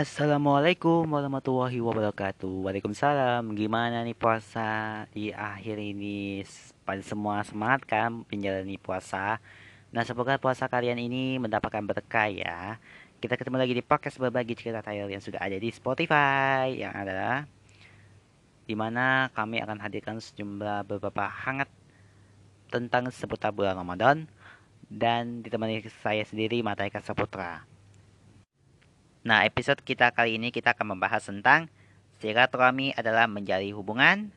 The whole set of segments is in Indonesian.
Assalamualaikum warahmatullahi wabarakatuh. Waalaikumsalam. Gimana nih puasa di akhir ini? Pada semua semangat kan menjalani puasa? Nah semoga puasa kalian ini mendapatkan berkah ya. Kita ketemu lagi di podcast berbagi cerita tayal yang sudah ada di Spotify Yang adalah Di mana kami akan hadirkan sejumlah beberapa hangat Tentang seputar bulan Ramadan Dan ditemani saya sendiri Mataika Saputra Nah, episode kita kali ini kita akan membahas tentang silaturahmi adalah menjadi hubungan,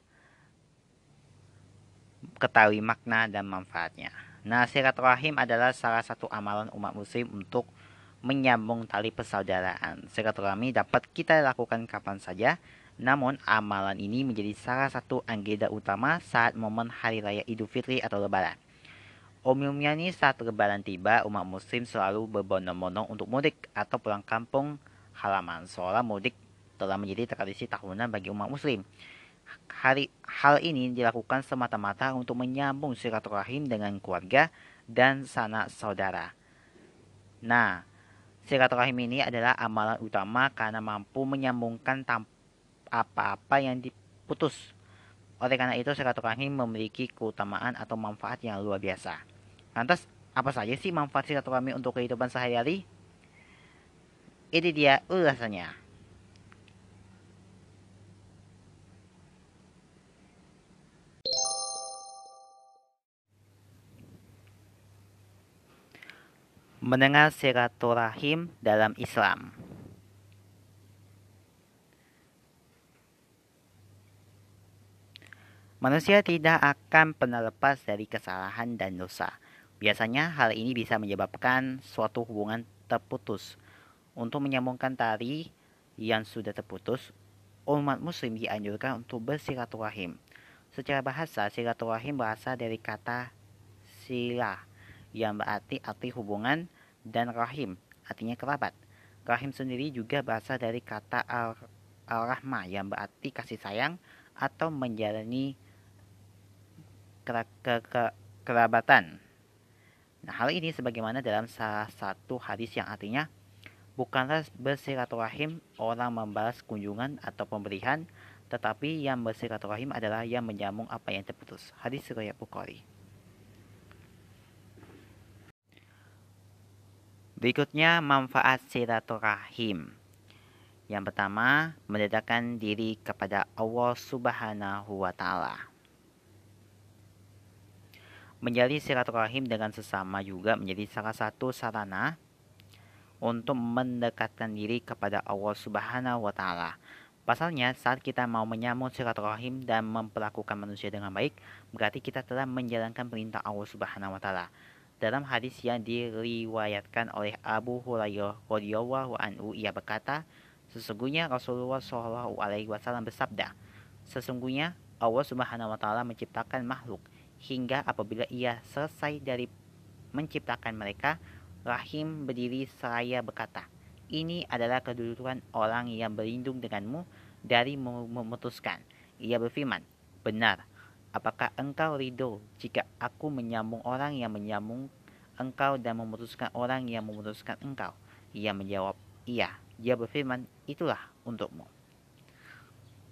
ketahui makna dan manfaatnya. Nah, silaturahim adalah salah satu amalan umat muslim untuk menyambung tali persaudaraan. Silaturahmi dapat kita lakukan kapan saja, namun amalan ini menjadi salah satu agenda utama saat momen hari raya Idul Fitri atau Lebaran. Umumnya nih saat lebaran tiba, umat muslim selalu berbondong-bondong untuk mudik atau pulang kampung halaman. Seolah mudik telah menjadi tradisi tahunan bagi umat muslim. Hari, hal ini dilakukan semata-mata untuk menyambung silaturahim dengan keluarga dan sanak saudara. Nah, silaturahim ini adalah amalan utama karena mampu menyambungkan apa-apa yang diputus. Oleh karena itu, silaturahim memiliki keutamaan atau manfaat yang luar biasa. Lantas, apa saja sih manfaat silaturahmi untuk kehidupan sehari-hari? Ini dia ulasannya. Mendengar silaturahim dalam Islam. Manusia tidak akan pernah lepas dari kesalahan dan dosa. Biasanya hal ini bisa menyebabkan suatu hubungan terputus. Untuk menyambungkan tali yang sudah terputus, umat muslim dianjurkan untuk bersilaturahim. Secara bahasa, silaturahim berasal dari kata sila yang berarti arti hubungan dan rahim artinya kerabat. Rahim sendiri juga berasal dari kata al-rahmah yang berarti kasih sayang atau menjalani kerabatan. Nah, hal ini sebagaimana dalam salah satu hadis yang artinya bukanlah bersilaturahim orang membalas kunjungan atau pemberian, tetapi yang bersilaturahim adalah yang menyambung apa yang terputus. Hadis riwayat Bukhari. Berikutnya manfaat silaturahim. Yang pertama, mendedahkan diri kepada Allah Subhanahu wa taala. Menjalin silaturahim dengan sesama juga menjadi salah satu sarana untuk mendekatkan diri kepada Allah Subhanahu wa taala. Pasalnya, saat kita mau menyambung silaturahim dan memperlakukan manusia dengan baik, berarti kita telah menjalankan perintah Allah Subhanahu wa taala. Dalam hadis yang diriwayatkan oleh Abu Hurairah radhiyallahu anhu, ia berkata, sesungguhnya Rasulullah Shallallahu alaihi wasallam bersabda, sesungguhnya Allah Subhanahu wa taala menciptakan makhluk hingga apabila ia selesai dari menciptakan mereka, Rahim berdiri seraya berkata, ini adalah kedudukan orang yang berlindung denganmu dari memutuskan. Ia berfirman, benar, apakah engkau ridho jika aku menyambung orang yang menyambung engkau dan memutuskan orang yang memutuskan engkau? Ia menjawab, iya. Dia berfirman, itulah untukmu.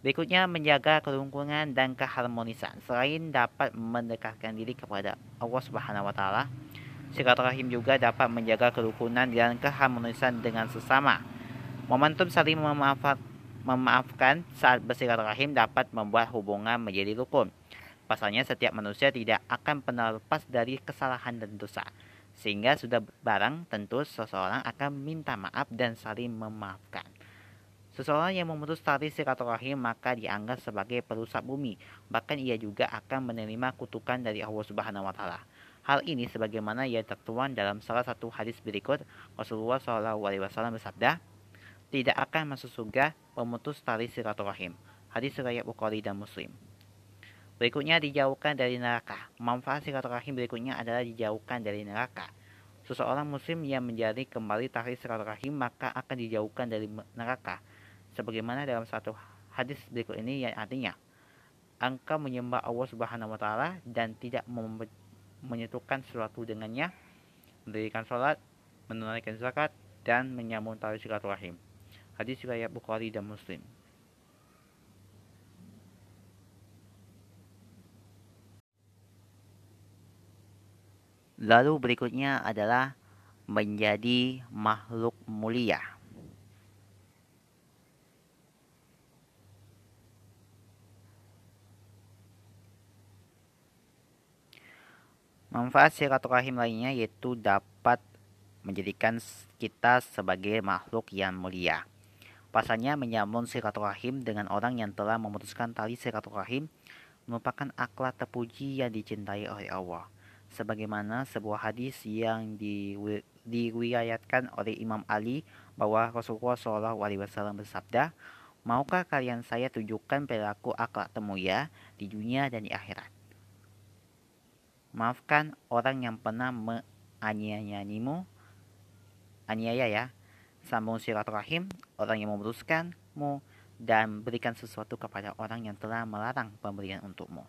Berikutnya menjaga kerukunan dan keharmonisan. Selain dapat mendekatkan diri kepada Allah Subhanahu wa taala, silaturahim juga dapat menjaga kerukunan dan keharmonisan dengan sesama. Momentum saling memaafkan, memaafkan saat bersilaturahim dapat membuat hubungan menjadi rukun. Pasalnya setiap manusia tidak akan pernah lepas dari kesalahan dan dosa. Sehingga sudah barang tentu seseorang akan minta maaf dan saling memaafkan. Seseorang yang memutus tali silaturahim maka dianggap sebagai perusak bumi. Bahkan ia juga akan menerima kutukan dari Allah Subhanahu wa taala. Hal ini sebagaimana yang tertuang dalam salah satu hadis berikut Rasulullah Shallallahu alaihi wasallam bersabda, "Tidak akan masuk surga pemutus tali silaturahim." Hadis riwayat Bukhari dan Muslim. Berikutnya dijauhkan dari neraka. Manfaat silaturahim berikutnya adalah dijauhkan dari neraka. Seseorang muslim yang menjadi kembali tali silaturahim maka akan dijauhkan dari neraka sebagaimana dalam satu hadis berikut ini yang artinya engkau menyembah Allah Subhanahu wa taala dan tidak menyatukan sesuatu dengannya, mendirikan sholat, menunaikan zakat dan menyambung tali silaturahim. Hadis riwayat Bukhari dan Muslim. Lalu berikutnya adalah menjadi makhluk mulia. Manfaat silaturahim lainnya yaitu dapat menjadikan kita sebagai makhluk yang mulia. Pasalnya menyambung silaturahim dengan orang yang telah memutuskan tali silaturahim merupakan akhlak terpuji yang dicintai oleh Allah. Sebagaimana sebuah hadis yang diriwayatkan oleh Imam Ali bahwa Rasulullah SAW bersabda, Maukah kalian saya tunjukkan perilaku akhlak temuya di dunia dan di akhirat? Maafkan orang yang pernah menganiayaimu, aniaya ya, sambung silaturahim, orang yang memutuskanmu, dan berikan sesuatu kepada orang yang telah melarang pemberian untukmu.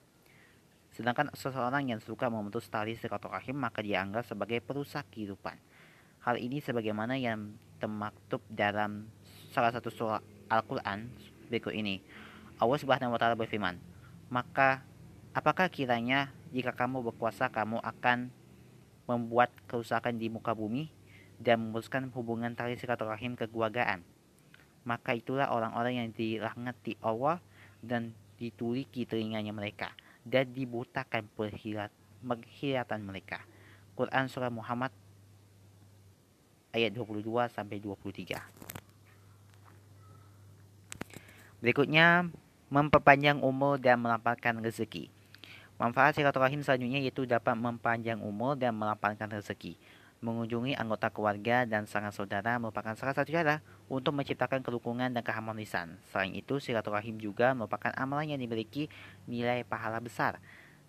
Sedangkan seseorang yang suka memutus tali silaturahim maka dianggap sebagai perusak kehidupan. Hal ini sebagaimana yang termaktub dalam salah satu surah Al-Quran berikut ini. Allah Subhanahu wa taala berfirman, "Maka apakah kiranya jika kamu berkuasa, kamu akan membuat kerusakan di muka bumi dan memutuskan hubungan tali silaturahim kekeluargaan. Maka itulah orang-orang yang dilaknati Allah dan dituliki telinganya mereka dan dibutakan penghilatan mereka. Quran Surah Muhammad ayat 22 sampai 23. Berikutnya memperpanjang umur dan melapangkan rezeki. Manfaat silaturahim selanjutnya yaitu dapat mempanjang umur dan melapangkan rezeki. Mengunjungi anggota keluarga dan sangat saudara merupakan salah satu cara untuk menciptakan kerukunan dan keharmonisan. Selain itu, silaturahim juga merupakan amalan yang dimiliki nilai pahala besar.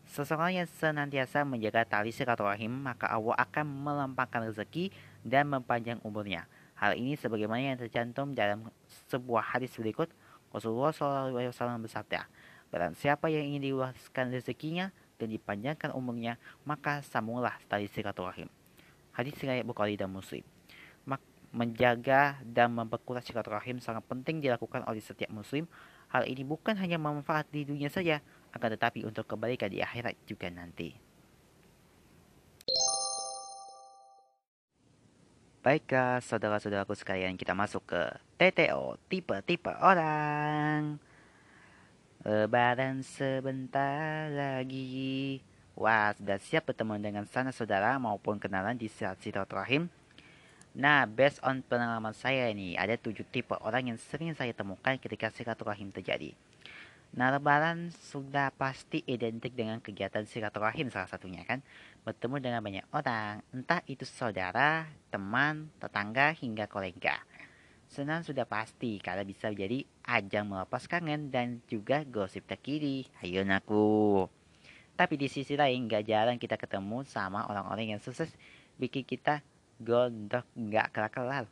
Seseorang yang senantiasa menjaga tali silaturahim, maka Allah akan melampangkan rezeki dan mempanjang umurnya. Hal ini sebagaimana yang tercantum dalam sebuah hadis berikut, Rasulullah SAW bersabda, Barang siapa yang ingin diluaskan rezekinya dan dipanjangkan umurnya, maka sambunglah tali silaturahim. Hadis riwayat Bukhari dan Muslim. Menjaga dan memperkuat silaturahim sangat penting dilakukan oleh setiap muslim. Hal ini bukan hanya manfaat di dunia saja, akan tetapi untuk kebaikan di akhirat juga nanti. Baiklah, saudara-saudaraku sekalian, kita masuk ke TTO, tipe-tipe orang. Lebaran sebentar lagi. Wah, sudah siap bertemu dengan sana saudara maupun kenalan di saat silaturahim? Nah, based on pengalaman saya ini, ada tujuh tipe orang yang sering saya temukan ketika silaturahim terjadi. Nah, lebaran sudah pasti identik dengan kegiatan silaturahim salah satunya kan. Bertemu dengan banyak orang, entah itu saudara, teman, tetangga, hingga kolega. Senang sudah pasti karena bisa menjadi ajang melepas kangen dan juga gosip terkini. Ayo naku. Tapi di sisi lain gak jarang kita ketemu sama orang-orang yang sukses bikin kita gondok gak kelar-kelar.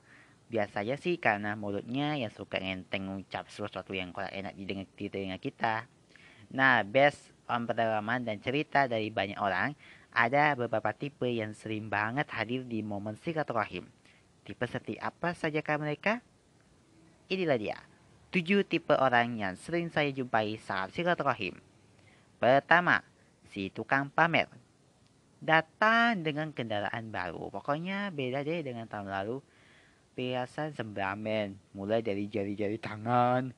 Biasanya sih karena mulutnya yang suka ngenteng ngucap sesuatu yang kurang enak didengar di telinga kita. Nah, best on pengalaman dan cerita dari banyak orang, ada beberapa tipe yang sering banget hadir di momen silaturahim. Tipe seperti apa sajakah mereka? Inilah dia. Tujuh tipe orang yang sering saya jumpai saat silaturahim. Pertama, si tukang pamer. Datang dengan kendaraan baru. Pokoknya beda deh dengan tahun lalu. Perhiasan sembramen. Mulai dari jari-jari tangan,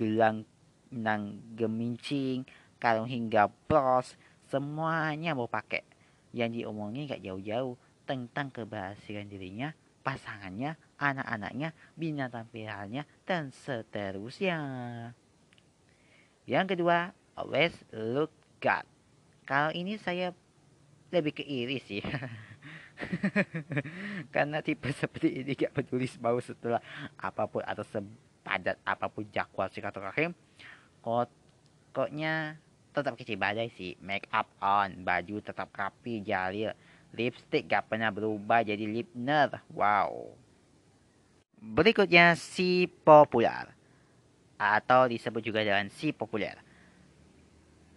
gelang nang gemincing, kalung hingga bros. Semuanya mau pakai. Yang diomongin gak jauh-jauh tentang keberhasilan dirinya, pasangannya, anak-anaknya, binatang peliharaannya, dan seterusnya. Yang kedua, always look God. Kalau ini saya lebih ke iri sih. Karena tipe seperti ini gak peduli mau setelah apa pun atau sepadat apa pun jadwal silaturahim. Kok koknya tetap kecil badai sih. Make up on, baju tetap rapi, jalil. Lipstick gak pernah berubah jadi lipner. Wow. Berikutnya si populer atau disebut juga dengan si populer.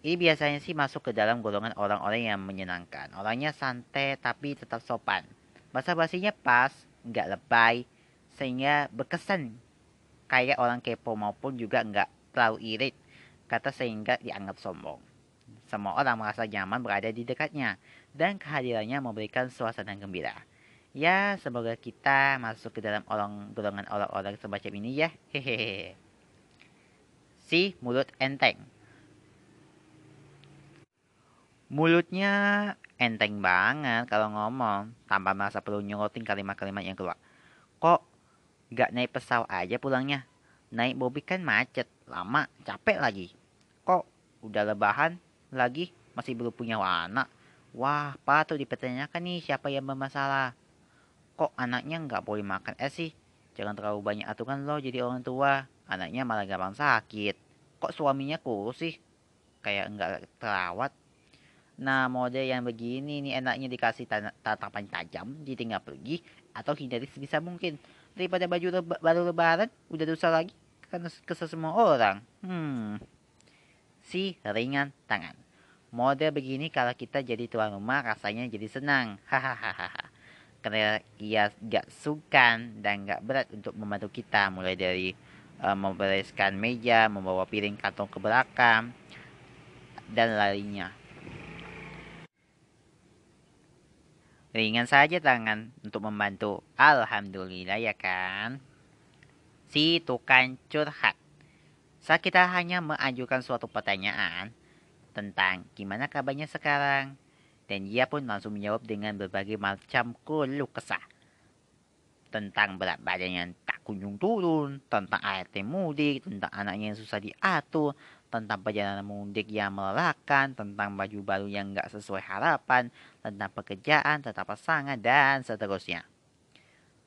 Ini biasanya sih masuk ke dalam golongan orang-orang yang menyenangkan. Orangnya santai tapi tetap sopan. Bahasa basinya pas, nggak lebay, sehingga berkesan kayak orang kepo maupun juga nggak terlalu irit, kata sehingga dianggap sombong. Semua orang merasa nyaman berada di dekatnya, dan kehadirannya memberikan suasana gembira. Ya, semoga kita masuk ke dalam orang golongan orang-orang semacam ini ya. Hehehe. Si mulut enteng. Mulutnya enteng banget kalau ngomong, tanpa merasa perlu nyorotin kalimat-kalimat yang keluar. Kok gak naik pesawat aja pulangnya? Naik mobil kan macet, lama, capek lagi. Kok udah lebahan lagi, masih belum punya anak? Wah, patut dipertanyakan nih siapa yang bermasalah. Kok anaknya nggak boleh makan es sih? Jangan terlalu banyak aturan loh jadi orang tua. Anaknya malah gampang sakit. Kok suaminya kurus sih? Kayak nggak terawat. Nah, model yang begini nih enaknya dikasih tatapan tajam, ditinggal pergi, atau hindari sebisa mungkin. Daripada baju leba, baru lebaran, udah dosa lagi, karena kesel semua orang. Hmm. Si ringan tangan. Model begini kalau kita jadi tuan rumah rasanya jadi senang. Hahaha karena ia gak sukan dan gak berat untuk membantu kita mulai dari uh, membereskan meja, membawa piring kantong ke belakang dan lainnya. Ringan saja tangan untuk membantu. Alhamdulillah ya kan. Si tukang curhat. Saat kita hanya mengajukan suatu pertanyaan tentang gimana kabarnya sekarang, dan ia pun langsung menjawab dengan berbagai macam keluh kesah. Tentang berat badan yang tak kunjung turun, tentang ART mudik, tentang anaknya yang susah diatur, tentang perjalanan mudik yang melelahkan, tentang baju baru yang gak sesuai harapan, tentang pekerjaan, tentang pasangan, dan seterusnya.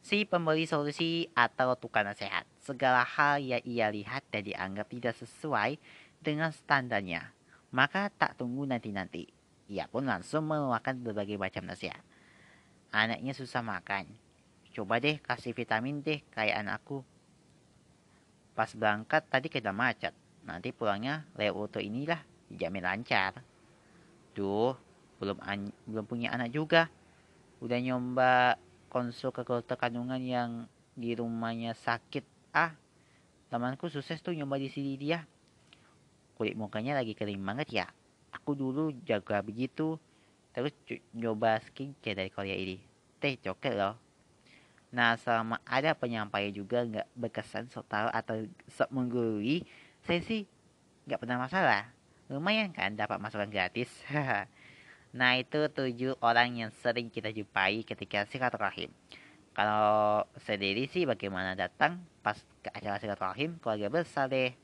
Si pemberi solusi atau tukang nasihat, segala hal yang ia lihat dan dianggap tidak sesuai dengan standarnya, maka tak tunggu nanti-nanti ia pun langsung mengeluarkan berbagai macam nasihat. Anaknya susah makan. Coba deh kasih vitamin deh kayak anakku. Pas berangkat tadi kena macet. Nanti pulangnya lewat auto inilah dijamin lancar. Tuh, belum belum punya anak juga. Udah nyoba konsul ke dokter kandungan yang di rumahnya sakit. Ah, temanku sukses tuh nyoba di sini dia. Kulit mukanya lagi kering banget ya aku dulu jaga begitu. Terus coba skincare dari Korea ini. Teh coket loh. Nah selama ada penyampaian juga nggak berkesan sok tahu atau sok menggurui saya sih nggak pernah masalah. Lumayan kan dapat masukan gratis. Nah itu tujuh orang yang sering kita jumpai ketika silaturahim. Kalau sendiri sih bagaimana datang pas ke acara silaturahim keluarga besar deh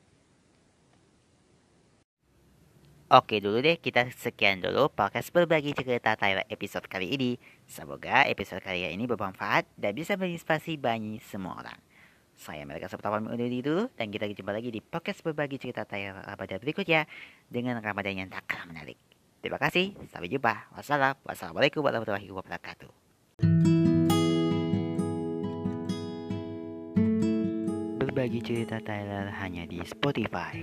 Oke dulu deh kita sekian dulu podcast berbagi cerita Thailand episode kali ini. Semoga episode kali ini bermanfaat dan bisa menginspirasi banyak semua orang. Saya mereka Septawan undur diri dulu dan kita jumpa lagi di podcast berbagi cerita Thailand Ramadan berikutnya dengan Ramadan yang tak kalah menarik. Terima kasih, sampai jumpa. Wassalam. Wassalamualaikum warahmatullahi wabarakatuh. Berbagi cerita Thailand hanya di Spotify.